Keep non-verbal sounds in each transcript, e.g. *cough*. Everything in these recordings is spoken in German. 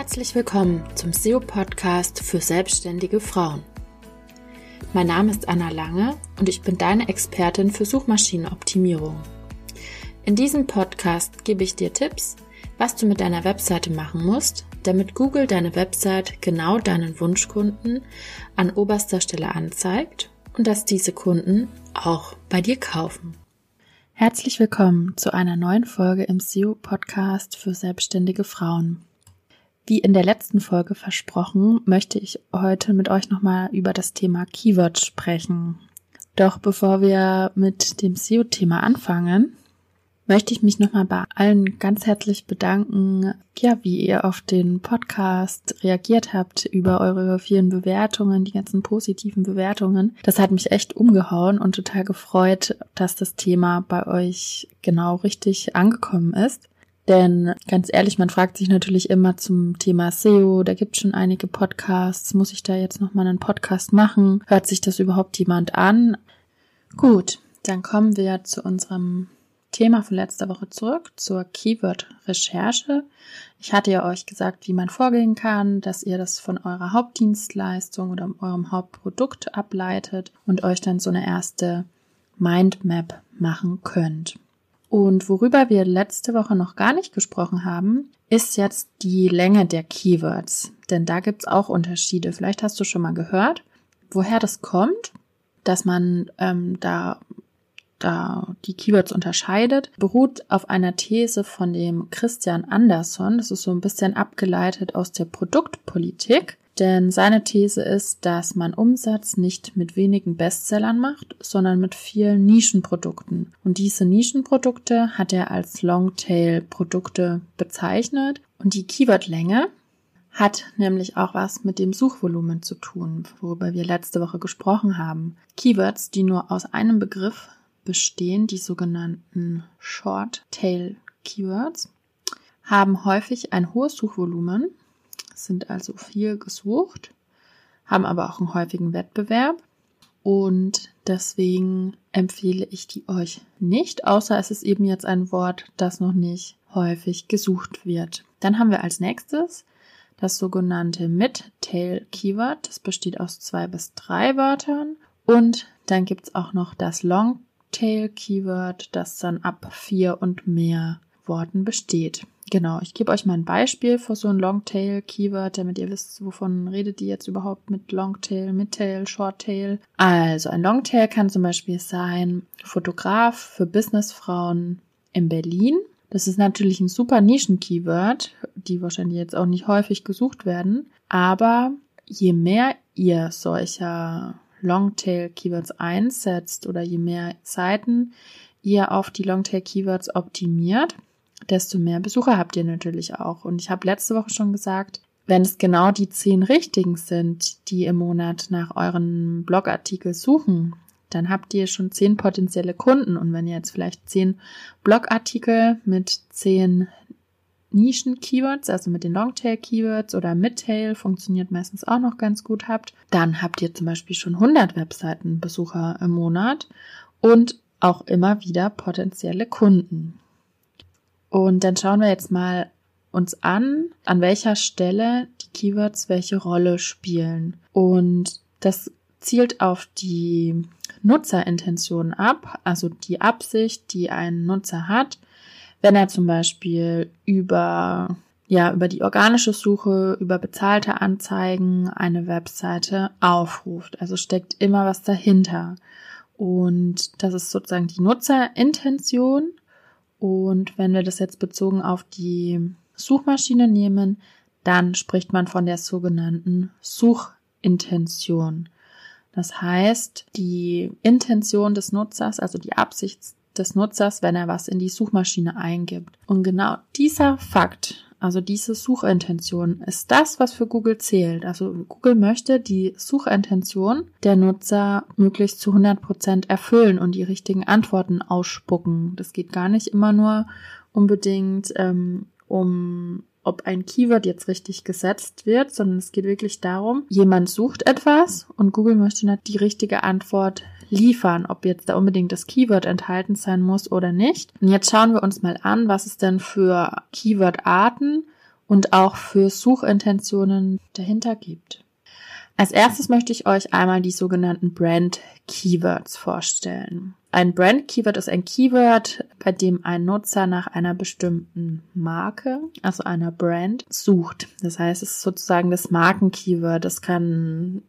Herzlich willkommen zum SEO-Podcast für selbstständige Frauen. Mein Name ist Anna Lange und ich bin deine Expertin für Suchmaschinenoptimierung. In diesem Podcast gebe ich dir Tipps, was du mit deiner Webseite machen musst, damit Google deine Website genau deinen Wunschkunden an oberster Stelle anzeigt und dass diese Kunden auch bei dir kaufen. Herzlich willkommen zu einer neuen Folge im SEO-Podcast für selbstständige Frauen. Wie in der letzten Folge versprochen, möchte ich heute mit euch nochmal über das Thema Keywords sprechen. Doch bevor wir mit dem SEO-Thema anfangen, möchte ich mich nochmal bei allen ganz herzlich bedanken, ja, wie ihr auf den Podcast reagiert habt über eure vielen Bewertungen, die ganzen positiven Bewertungen. Das hat mich echt umgehauen und total gefreut, dass das Thema bei euch genau richtig angekommen ist. Denn ganz ehrlich, man fragt sich natürlich immer zum Thema SEO, da gibt es schon einige Podcasts, muss ich da jetzt nochmal einen Podcast machen? Hört sich das überhaupt jemand an? Gut, dann kommen wir zu unserem Thema von letzter Woche zurück, zur Keyword-Recherche. Ich hatte ja euch gesagt, wie man vorgehen kann, dass ihr das von eurer Hauptdienstleistung oder eurem Hauptprodukt ableitet und euch dann so eine erste Mindmap machen könnt. Und worüber wir letzte Woche noch gar nicht gesprochen haben, ist jetzt die Länge der Keywords. Denn da gibt's auch Unterschiede. Vielleicht hast du schon mal gehört, woher das kommt, dass man ähm, da da die Keywords unterscheidet, beruht auf einer These von dem Christian Anderson. Das ist so ein bisschen abgeleitet aus der Produktpolitik. Denn seine These ist, dass man Umsatz nicht mit wenigen Bestsellern macht, sondern mit vielen Nischenprodukten. Und diese Nischenprodukte hat er als Longtail-Produkte bezeichnet. Und die Keywordlänge hat nämlich auch was mit dem Suchvolumen zu tun, worüber wir letzte Woche gesprochen haben. Keywords, die nur aus einem Begriff bestehen, die sogenannten Short Tail Keywords, haben häufig ein hohes Suchvolumen sind also viel gesucht, haben aber auch einen häufigen Wettbewerb und deswegen empfehle ich die euch nicht, außer es ist eben jetzt ein Wort, das noch nicht häufig gesucht wird. Dann haben wir als nächstes das sogenannte Mid-Tail Keyword. Das besteht aus zwei bis drei Wörtern. Und dann gibt's auch noch das Long-Tail Keyword, das dann ab vier und mehr Worten besteht. Genau, ich gebe euch mal ein Beispiel für so ein Longtail-Keyword, damit ihr wisst, wovon redet die jetzt überhaupt mit Longtail, Midtail, Shorttail. Also ein Longtail kann zum Beispiel sein Fotograf für Businessfrauen in Berlin. Das ist natürlich ein super Nischen-Keyword, die wahrscheinlich jetzt auch nicht häufig gesucht werden. Aber je mehr ihr solcher Longtail-Keywords einsetzt oder je mehr Seiten ihr auf die Longtail-Keywords optimiert, desto mehr Besucher habt ihr natürlich auch. Und ich habe letzte Woche schon gesagt, wenn es genau die zehn richtigen sind, die im Monat nach euren Blogartikel suchen, dann habt ihr schon zehn potenzielle Kunden. Und wenn ihr jetzt vielleicht zehn Blogartikel mit zehn Nischen-Keywords, also mit den Longtail-Keywords oder Midtail, funktioniert meistens auch noch ganz gut habt, dann habt ihr zum Beispiel schon 100 Webseitenbesucher im Monat und auch immer wieder potenzielle Kunden. Und dann schauen wir jetzt mal uns an, an welcher Stelle die Keywords welche Rolle spielen. Und das zielt auf die Nutzerintention ab, also die Absicht, die ein Nutzer hat, wenn er zum Beispiel über ja, über die organische Suche, über bezahlte Anzeigen eine Webseite aufruft. Also steckt immer was dahinter. Und das ist sozusagen die Nutzerintention. Und wenn wir das jetzt bezogen auf die Suchmaschine nehmen, dann spricht man von der sogenannten Suchintention. Das heißt, die Intention des Nutzers, also die Absicht des Nutzers, wenn er was in die Suchmaschine eingibt. Und genau dieser Fakt also diese Suchintention ist das, was für Google zählt. Also Google möchte die Suchintention der Nutzer möglichst zu 100 Prozent erfüllen und die richtigen Antworten ausspucken. Das geht gar nicht immer nur unbedingt ähm, um ob ein Keyword jetzt richtig gesetzt wird, sondern es geht wirklich darum, jemand sucht etwas und Google möchte die richtige Antwort liefern, ob jetzt da unbedingt das Keyword enthalten sein muss oder nicht. Und jetzt schauen wir uns mal an, was es denn für Keyword-Arten und auch für Suchintentionen dahinter gibt. Als erstes möchte ich euch einmal die sogenannten Brand Keywords vorstellen. Ein Brand Keyword ist ein Keyword, bei dem ein Nutzer nach einer bestimmten Marke, also einer Brand, sucht. Das heißt, es ist sozusagen das Marken-Keyword. Das kann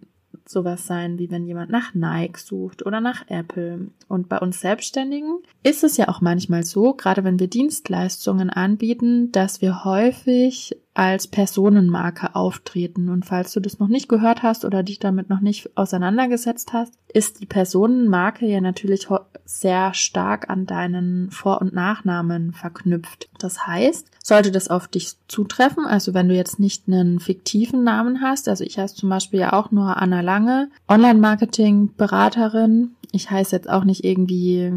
sowas sein, wie wenn jemand nach Nike sucht oder nach Apple. Und bei uns Selbstständigen ist es ja auch manchmal so, gerade wenn wir Dienstleistungen anbieten, dass wir häufig als Personenmarke auftreten. Und falls du das noch nicht gehört hast oder dich damit noch nicht auseinandergesetzt hast, ist die Personenmarke ja natürlich sehr stark an deinen Vor- und Nachnamen verknüpft. Das heißt, sollte das auf dich zutreffen, also wenn du jetzt nicht einen fiktiven Namen hast, also ich heiße zum Beispiel ja auch nur Anna Lange, Online-Marketing-Beraterin, ich heiße jetzt auch nicht irgendwie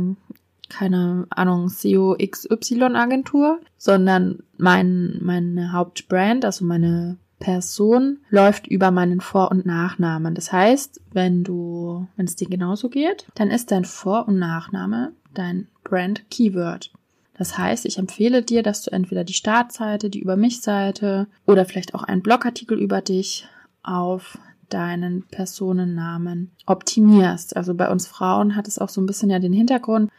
keine Ahnung, SEO XY Agentur, sondern mein, meine Hauptbrand, also meine Person läuft über meinen Vor- und Nachnamen. Das heißt, wenn du, wenn es dir genauso geht, dann ist dein Vor- und Nachname dein Brand Keyword. Das heißt, ich empfehle dir, dass du entweder die Startseite, die Über mich Seite oder vielleicht auch einen Blogartikel über dich auf deinen Personennamen optimierst. Also bei uns Frauen hat es auch so ein bisschen ja den Hintergrund,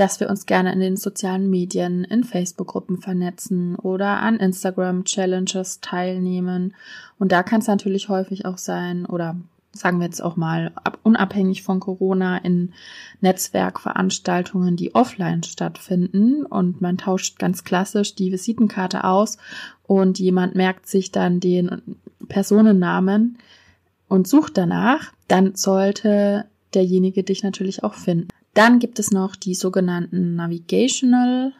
dass wir uns gerne in den sozialen Medien, in Facebook-Gruppen vernetzen oder an Instagram-Challenges teilnehmen. Und da kann es natürlich häufig auch sein, oder sagen wir jetzt auch mal unabhängig von Corona in Netzwerkveranstaltungen, die offline stattfinden und man tauscht ganz klassisch die Visitenkarte aus und jemand merkt sich dann den Personennamen und sucht danach, dann sollte derjenige dich natürlich auch finden. Dann gibt es noch die sogenannten Navigational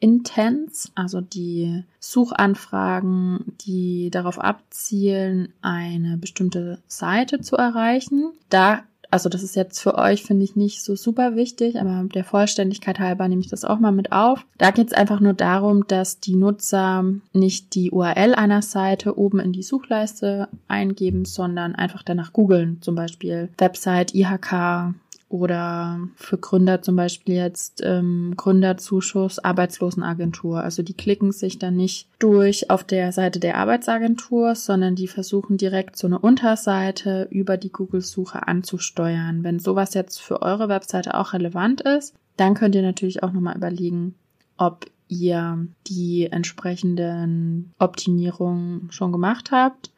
Intents, also die Suchanfragen, die darauf abzielen, eine bestimmte Seite zu erreichen. Da also das ist jetzt für euch, finde ich, nicht so super wichtig, aber der Vollständigkeit halber nehme ich das auch mal mit auf. Da geht es einfach nur darum, dass die Nutzer nicht die URL einer Seite oben in die Suchleiste eingeben, sondern einfach danach googeln, zum Beispiel Website IHK oder für Gründer zum Beispiel jetzt ähm, Gründerzuschuss Arbeitslosenagentur. Also die klicken sich dann nicht durch auf der Seite der Arbeitsagentur, sondern die versuchen direkt so eine Unterseite über die Google-Suche anzusteuern. Wenn sowas jetzt für eure Webseite auch relevant ist, dann könnt ihr natürlich auch nochmal überlegen, ob ihr die entsprechenden Optimierungen schon gemacht habt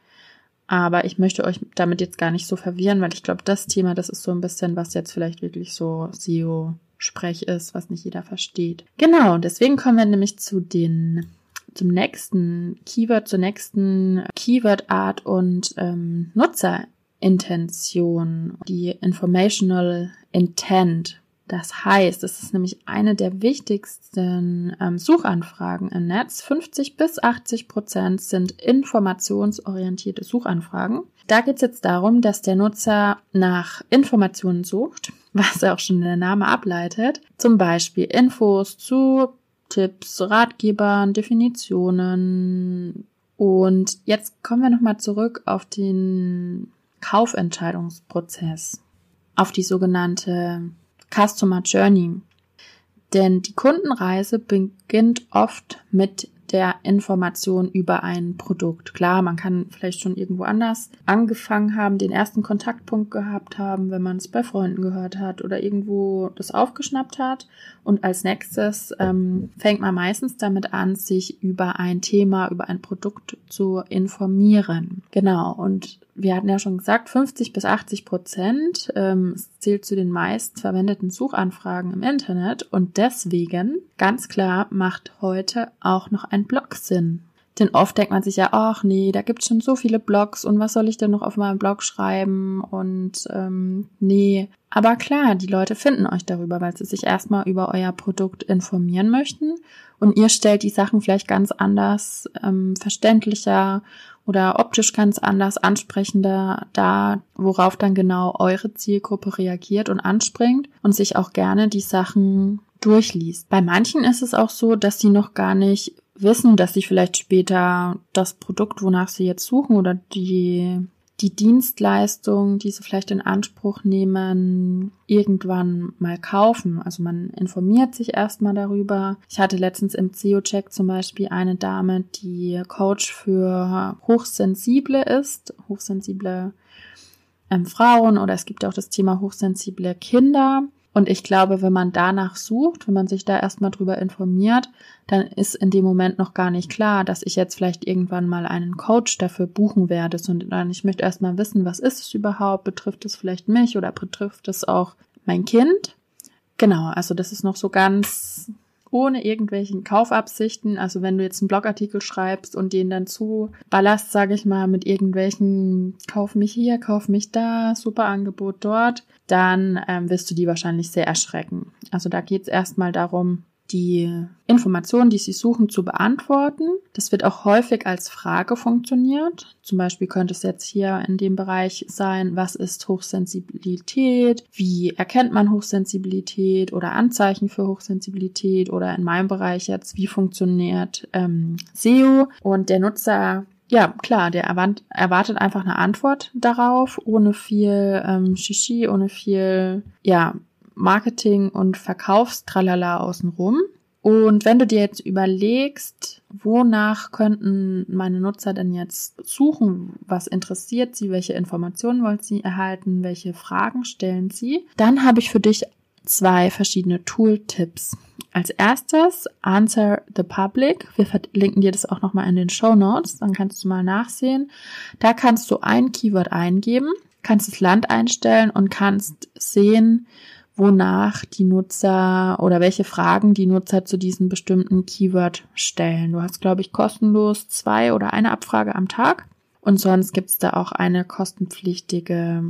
aber ich möchte euch damit jetzt gar nicht so verwirren, weil ich glaube, das Thema, das ist so ein bisschen, was jetzt vielleicht wirklich so SEO-Sprech ist, was nicht jeder versteht. Genau, deswegen kommen wir nämlich zu den zum nächsten Keyword, zur nächsten Keyword-Art und ähm, Nutzerintention, die Informational Intent. Das heißt, es ist nämlich eine der wichtigsten ähm, Suchanfragen im Netz. 50 bis 80 Prozent sind informationsorientierte Suchanfragen. Da geht es jetzt darum, dass der Nutzer nach Informationen sucht, *laughs* was auch schon der Name ableitet. Zum Beispiel Infos zu Tipps, Ratgebern, Definitionen. Und jetzt kommen wir nochmal zurück auf den Kaufentscheidungsprozess, auf die sogenannte Customer Journey. Denn die Kundenreise beginnt oft mit der Information über ein Produkt. Klar, man kann vielleicht schon irgendwo anders angefangen haben, den ersten Kontaktpunkt gehabt haben, wenn man es bei Freunden gehört hat oder irgendwo das aufgeschnappt hat. Und als nächstes ähm, fängt man meistens damit an, sich über ein Thema, über ein Produkt zu informieren. Genau. Und wir hatten ja schon gesagt, 50 bis 80 Prozent ähm, zählt zu den meist verwendeten Suchanfragen im Internet und deswegen ganz klar macht heute auch noch ein Blog Sinn. Denn oft denkt man sich ja, ach nee, da gibt's schon so viele Blogs und was soll ich denn noch auf meinem Blog schreiben und ähm, nee. Aber klar, die Leute finden euch darüber, weil sie sich erstmal über euer Produkt informieren möchten und ihr stellt die Sachen vielleicht ganz anders, ähm, verständlicher oder optisch ganz anders, ansprechender da, worauf dann genau eure Zielgruppe reagiert und anspringt und sich auch gerne die Sachen durchliest. Bei manchen ist es auch so, dass sie noch gar nicht wissen, dass sie vielleicht später das Produkt, wonach sie jetzt suchen oder die die Dienstleistung, die sie vielleicht in Anspruch nehmen, irgendwann mal kaufen. Also man informiert sich erstmal darüber. Ich hatte letztens im CEO-Check zum Beispiel eine Dame, die Coach für Hochsensible ist, hochsensible ähm, Frauen oder es gibt auch das Thema hochsensible Kinder. Und ich glaube, wenn man danach sucht, wenn man sich da erstmal drüber informiert, dann ist in dem Moment noch gar nicht klar, dass ich jetzt vielleicht irgendwann mal einen Coach dafür buchen werde, sondern ich möchte erstmal wissen, was ist es überhaupt? Betrifft es vielleicht mich oder betrifft es auch mein Kind? Genau, also das ist noch so ganz ohne irgendwelchen Kaufabsichten. Also wenn du jetzt einen Blogartikel schreibst und den dann zu ballerst, sage ich mal, mit irgendwelchen Kauf mich hier, kauf mich da, super Angebot dort, dann ähm, wirst du die wahrscheinlich sehr erschrecken. Also da geht es erstmal darum, die Informationen, die Sie suchen, zu beantworten. Das wird auch häufig als Frage funktioniert. Zum Beispiel könnte es jetzt hier in dem Bereich sein, was ist Hochsensibilität? Wie erkennt man Hochsensibilität oder Anzeichen für Hochsensibilität? Oder in meinem Bereich jetzt, wie funktioniert ähm, SEO? Und der Nutzer ja, klar, der erwartet einfach eine Antwort darauf, ohne viel ähm, Shishi, ohne viel, ja, Marketing und Verkaufstralala außenrum. Und wenn du dir jetzt überlegst, wonach könnten meine Nutzer denn jetzt suchen, was interessiert sie, welche Informationen wollen sie erhalten, welche Fragen stellen sie, dann habe ich für dich zwei verschiedene Tooltips. Als erstes Answer the Public. Wir verlinken dir das auch nochmal in den Show Notes, dann kannst du mal nachsehen. Da kannst du ein Keyword eingeben, kannst das Land einstellen und kannst sehen, wonach die Nutzer oder welche Fragen die Nutzer zu diesem bestimmten Keyword stellen. Du hast, glaube ich, kostenlos zwei oder eine Abfrage am Tag. Und sonst gibt es da auch eine kostenpflichtige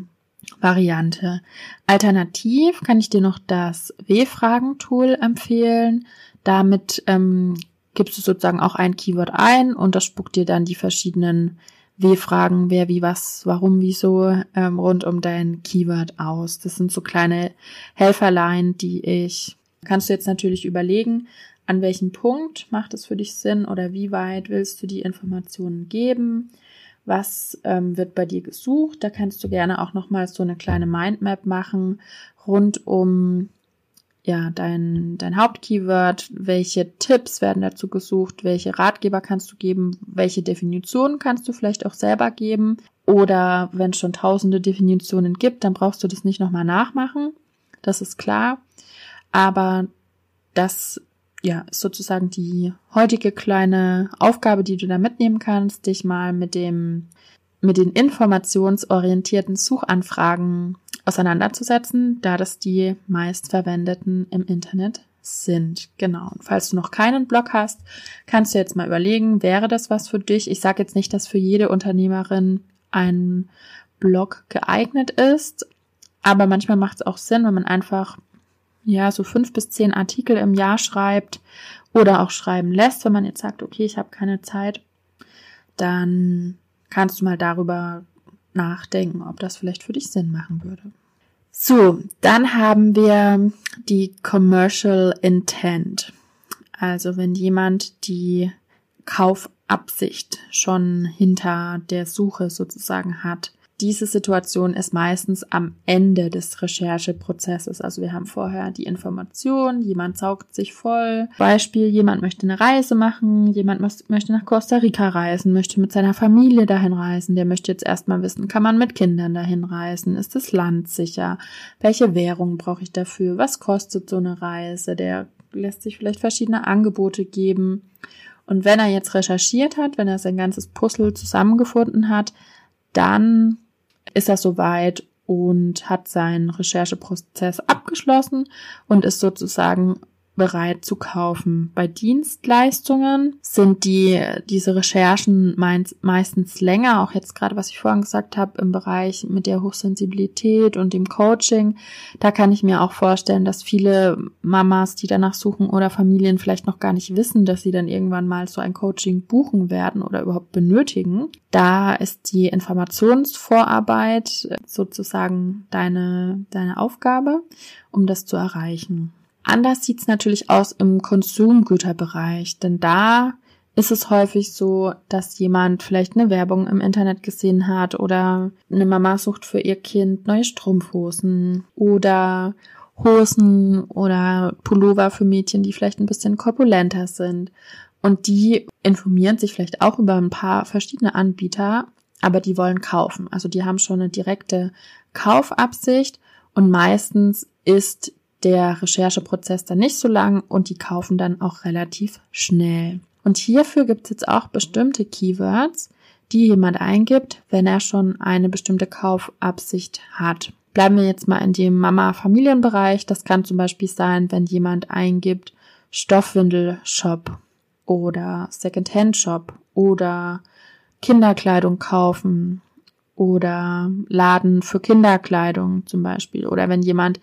Variante. Alternativ kann ich dir noch das W-Fragen-Tool empfehlen. Damit ähm, gibst du sozusagen auch ein Keyword ein und das spuckt dir dann die verschiedenen W-Fragen, wer, wie, was, warum, wieso ähm, rund um dein Keyword aus. Das sind so kleine Helferlein, die ich, kannst du jetzt natürlich überlegen, an welchem Punkt macht es für dich Sinn oder wie weit willst du die Informationen geben? Was ähm, wird bei dir gesucht? Da kannst du gerne auch nochmal so eine kleine Mindmap machen rund um ja, dein, dein Hauptkeyword, welche Tipps werden dazu gesucht, welche Ratgeber kannst du geben, welche Definitionen kannst du vielleicht auch selber geben. Oder wenn es schon tausende Definitionen gibt, dann brauchst du das nicht nochmal nachmachen. Das ist klar. Aber das ja, ist sozusagen die heutige kleine Aufgabe, die du da mitnehmen kannst, dich mal mit dem, mit den informationsorientierten Suchanfragen auseinanderzusetzen, da das die meistverwendeten im Internet sind. Genau. Und falls du noch keinen Blog hast, kannst du jetzt mal überlegen, wäre das was für dich? Ich sage jetzt nicht, dass für jede Unternehmerin ein Blog geeignet ist, aber manchmal macht es auch Sinn, wenn man einfach ja so fünf bis zehn Artikel im Jahr schreibt oder auch schreiben lässt, wenn man jetzt sagt, okay, ich habe keine Zeit, dann kannst du mal darüber nachdenken, ob das vielleicht für dich Sinn machen würde. So, dann haben wir die Commercial Intent. Also wenn jemand die Kaufabsicht schon hinter der Suche sozusagen hat, diese Situation ist meistens am Ende des Rechercheprozesses. Also wir haben vorher die Information, jemand saugt sich voll. Beispiel, jemand möchte eine Reise machen, jemand möchte nach Costa Rica reisen, möchte mit seiner Familie dahin reisen. Der möchte jetzt erstmal wissen, kann man mit Kindern dahin reisen? Ist das Land sicher? Welche Währung brauche ich dafür? Was kostet so eine Reise? Der lässt sich vielleicht verschiedene Angebote geben. Und wenn er jetzt recherchiert hat, wenn er sein ganzes Puzzle zusammengefunden hat, dann ist er soweit und hat seinen Rechercheprozess abgeschlossen und ist sozusagen bereit zu kaufen. Bei Dienstleistungen sind die diese Recherchen meistens länger, auch jetzt gerade was ich vorhin gesagt habe im Bereich mit der Hochsensibilität und dem Coaching. Da kann ich mir auch vorstellen, dass viele Mamas, die danach suchen oder Familien vielleicht noch gar nicht wissen, dass sie dann irgendwann mal so ein Coaching buchen werden oder überhaupt benötigen. Da ist die Informationsvorarbeit sozusagen deine deine Aufgabe, um das zu erreichen. Anders sieht's natürlich aus im Konsumgüterbereich, denn da ist es häufig so, dass jemand vielleicht eine Werbung im Internet gesehen hat oder eine Mama sucht für ihr Kind neue Strumpfhosen oder Hosen oder Pullover für Mädchen, die vielleicht ein bisschen korpulenter sind. Und die informieren sich vielleicht auch über ein paar verschiedene Anbieter, aber die wollen kaufen. Also die haben schon eine direkte Kaufabsicht und meistens ist der Rechercheprozess dann nicht so lang und die kaufen dann auch relativ schnell. Und hierfür gibt es jetzt auch bestimmte Keywords, die jemand eingibt, wenn er schon eine bestimmte Kaufabsicht hat. Bleiben wir jetzt mal in dem Mama-Familienbereich. Das kann zum Beispiel sein, wenn jemand eingibt Stoffwindel-Shop oder Secondhand-Shop oder Kinderkleidung kaufen oder Laden für Kinderkleidung zum Beispiel. Oder wenn jemand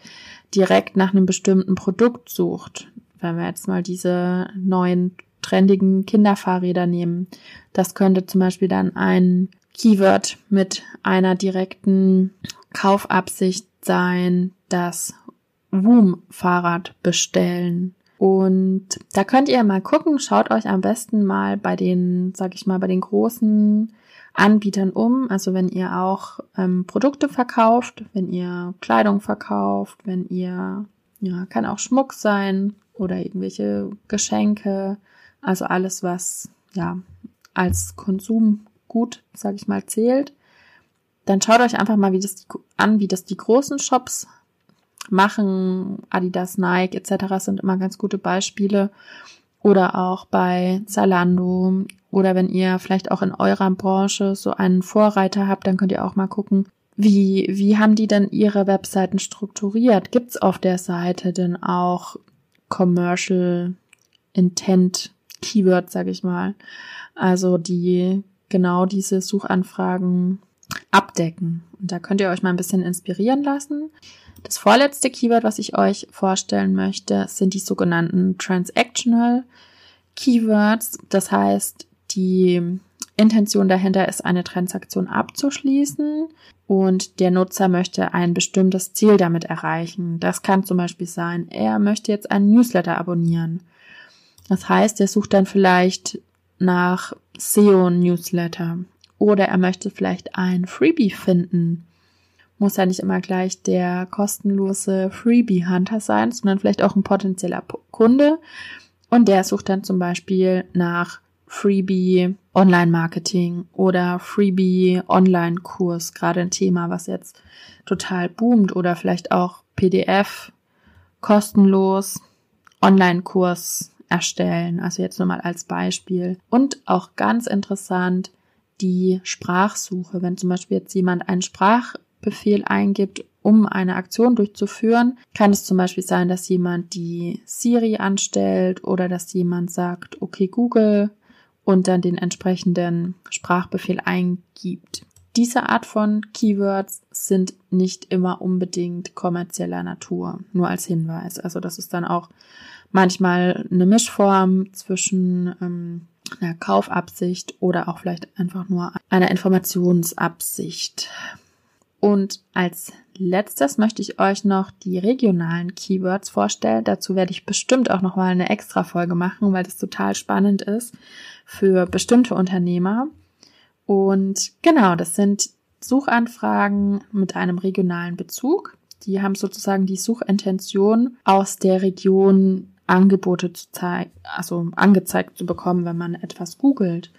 direkt nach einem bestimmten Produkt sucht. Wenn wir jetzt mal diese neuen trendigen Kinderfahrräder nehmen. Das könnte zum Beispiel dann ein Keyword mit einer direkten Kaufabsicht sein, das Woom-Fahrrad bestellen. Und da könnt ihr mal gucken, schaut euch am besten mal bei den, sag ich mal, bei den großen Anbietern um. Also wenn ihr auch ähm, Produkte verkauft, wenn ihr Kleidung verkauft, wenn ihr, ja, kann auch Schmuck sein oder irgendwelche Geschenke. Also alles, was ja als Konsumgut, sag ich mal, zählt. Dann schaut euch einfach mal wie das an, wie das die großen Shops machen. Adidas, Nike etc. sind immer ganz gute Beispiele. Oder auch bei Zalando. Oder wenn ihr vielleicht auch in eurer Branche so einen Vorreiter habt, dann könnt ihr auch mal gucken, wie, wie haben die denn ihre Webseiten strukturiert? Gibt's auf der Seite denn auch Commercial Intent Keywords, sage ich mal? Also die genau diese Suchanfragen abdecken. Und da könnt ihr euch mal ein bisschen inspirieren lassen. Das vorletzte Keyword, was ich euch vorstellen möchte, sind die sogenannten Transactional Keywords. Das heißt, die Intention dahinter ist, eine Transaktion abzuschließen und der Nutzer möchte ein bestimmtes Ziel damit erreichen. Das kann zum Beispiel sein, er möchte jetzt einen Newsletter abonnieren. Das heißt, er sucht dann vielleicht nach SEO-Newsletter oder er möchte vielleicht ein Freebie finden. Muss ja nicht immer gleich der kostenlose Freebie-Hunter sein, sondern vielleicht auch ein potenzieller Kunde. Und der sucht dann zum Beispiel nach Freebie Online-Marketing oder Freebie Online-Kurs, gerade ein Thema, was jetzt total boomt oder vielleicht auch PDF kostenlos Online-Kurs erstellen. Also jetzt nur mal als Beispiel. Und auch ganz interessant die Sprachsuche. Wenn zum Beispiel jetzt jemand einen Sprachbefehl eingibt, um eine Aktion durchzuführen, kann es zum Beispiel sein, dass jemand die Siri anstellt oder dass jemand sagt, okay Google und dann den entsprechenden Sprachbefehl eingibt. Diese Art von Keywords sind nicht immer unbedingt kommerzieller Natur, nur als Hinweis. Also das ist dann auch manchmal eine Mischform zwischen ähm, einer Kaufabsicht oder auch vielleicht einfach nur einer Informationsabsicht. Und als letztes möchte ich euch noch die regionalen Keywords vorstellen. Dazu werde ich bestimmt auch noch mal eine extra Folge machen, weil das total spannend ist für bestimmte Unternehmer. Und genau, das sind Suchanfragen mit einem regionalen Bezug. Die haben sozusagen die Suchintention aus der Region Angebote zu zeigen, also angezeigt zu bekommen, wenn man etwas googelt.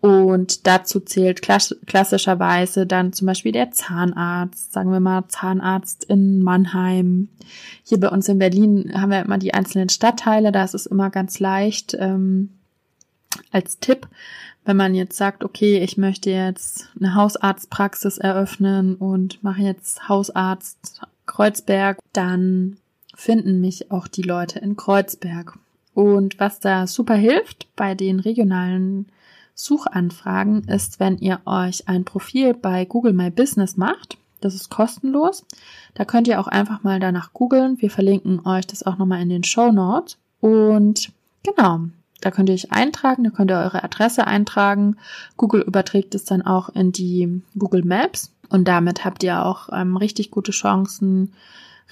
Und dazu zählt klassischerweise dann zum Beispiel der Zahnarzt, sagen wir mal Zahnarzt in Mannheim. Hier bei uns in Berlin haben wir immer die einzelnen Stadtteile, da ist es immer ganz leicht ähm, als Tipp, wenn man jetzt sagt, okay, ich möchte jetzt eine Hausarztpraxis eröffnen und mache jetzt Hausarzt Kreuzberg, dann finden mich auch die Leute in Kreuzberg. Und was da super hilft bei den regionalen Suchanfragen ist, wenn ihr euch ein Profil bei Google My Business macht. Das ist kostenlos. Da könnt ihr auch einfach mal danach googeln. Wir verlinken euch das auch nochmal in den Show Notes. Und genau, da könnt ihr euch eintragen, da könnt ihr eure Adresse eintragen. Google überträgt es dann auch in die Google Maps. Und damit habt ihr auch ähm, richtig gute Chancen,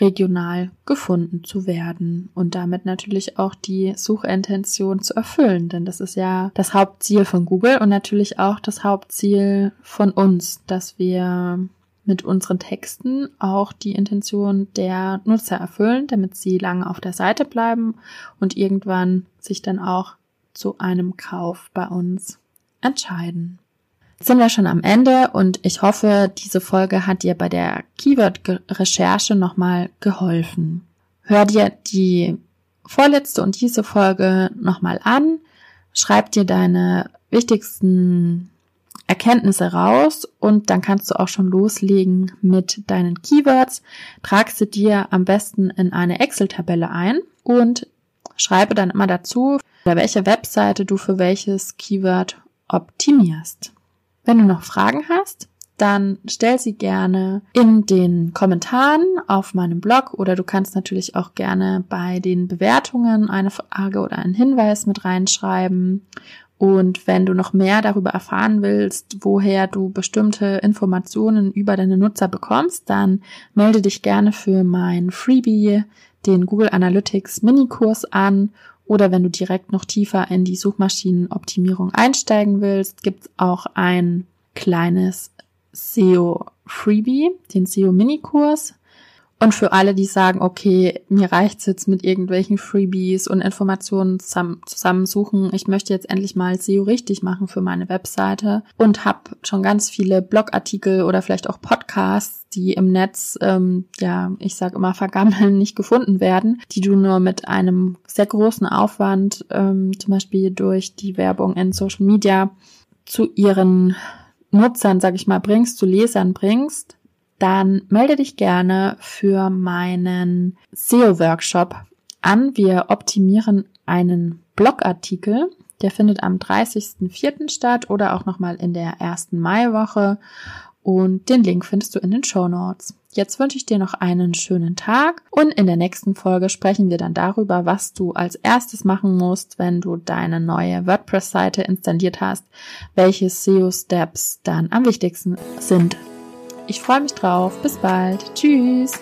regional gefunden zu werden und damit natürlich auch die Suchintention zu erfüllen, denn das ist ja das Hauptziel von Google und natürlich auch das Hauptziel von uns, dass wir mit unseren Texten auch die Intention der Nutzer erfüllen, damit sie lange auf der Seite bleiben und irgendwann sich dann auch zu einem Kauf bei uns entscheiden. Sind wir schon am Ende und ich hoffe, diese Folge hat dir bei der Keyword-Recherche nochmal geholfen. Hör dir die vorletzte und diese Folge nochmal an, schreib dir deine wichtigsten Erkenntnisse raus und dann kannst du auch schon loslegen mit deinen Keywords. Trag sie dir am besten in eine Excel-Tabelle ein und schreibe dann immer dazu, welche Webseite du für welches Keyword optimierst. Wenn du noch Fragen hast, dann stell sie gerne in den Kommentaren auf meinem Blog oder du kannst natürlich auch gerne bei den Bewertungen eine Frage oder einen Hinweis mit reinschreiben. Und wenn du noch mehr darüber erfahren willst, woher du bestimmte Informationen über deine Nutzer bekommst, dann melde dich gerne für mein Freebie, den Google Analytics Minikurs an oder wenn du direkt noch tiefer in die Suchmaschinenoptimierung einsteigen willst, gibt's auch ein kleines SEO Freebie, den SEO Minikurs. Und für alle, die sagen, okay, mir reicht's jetzt mit irgendwelchen Freebies und Informationen zusammensuchen, ich möchte jetzt endlich mal SEO richtig machen für meine Webseite und habe schon ganz viele Blogartikel oder vielleicht auch Podcasts, die im Netz, ähm, ja, ich sage immer vergammeln, nicht gefunden werden, die du nur mit einem sehr großen Aufwand, ähm, zum Beispiel durch die Werbung in Social Media, zu ihren Nutzern, sag ich mal, bringst, zu Lesern bringst dann melde dich gerne für meinen SEO-Workshop an. Wir optimieren einen Blogartikel. Der findet am 30.04. statt oder auch nochmal in der ersten Maiwoche. Und den Link findest du in den Show Notes. Jetzt wünsche ich dir noch einen schönen Tag und in der nächsten Folge sprechen wir dann darüber, was du als erstes machen musst, wenn du deine neue WordPress-Seite installiert hast, welche SEO-Steps dann am wichtigsten sind ich freue mich drauf. Bis bald. Tschüss.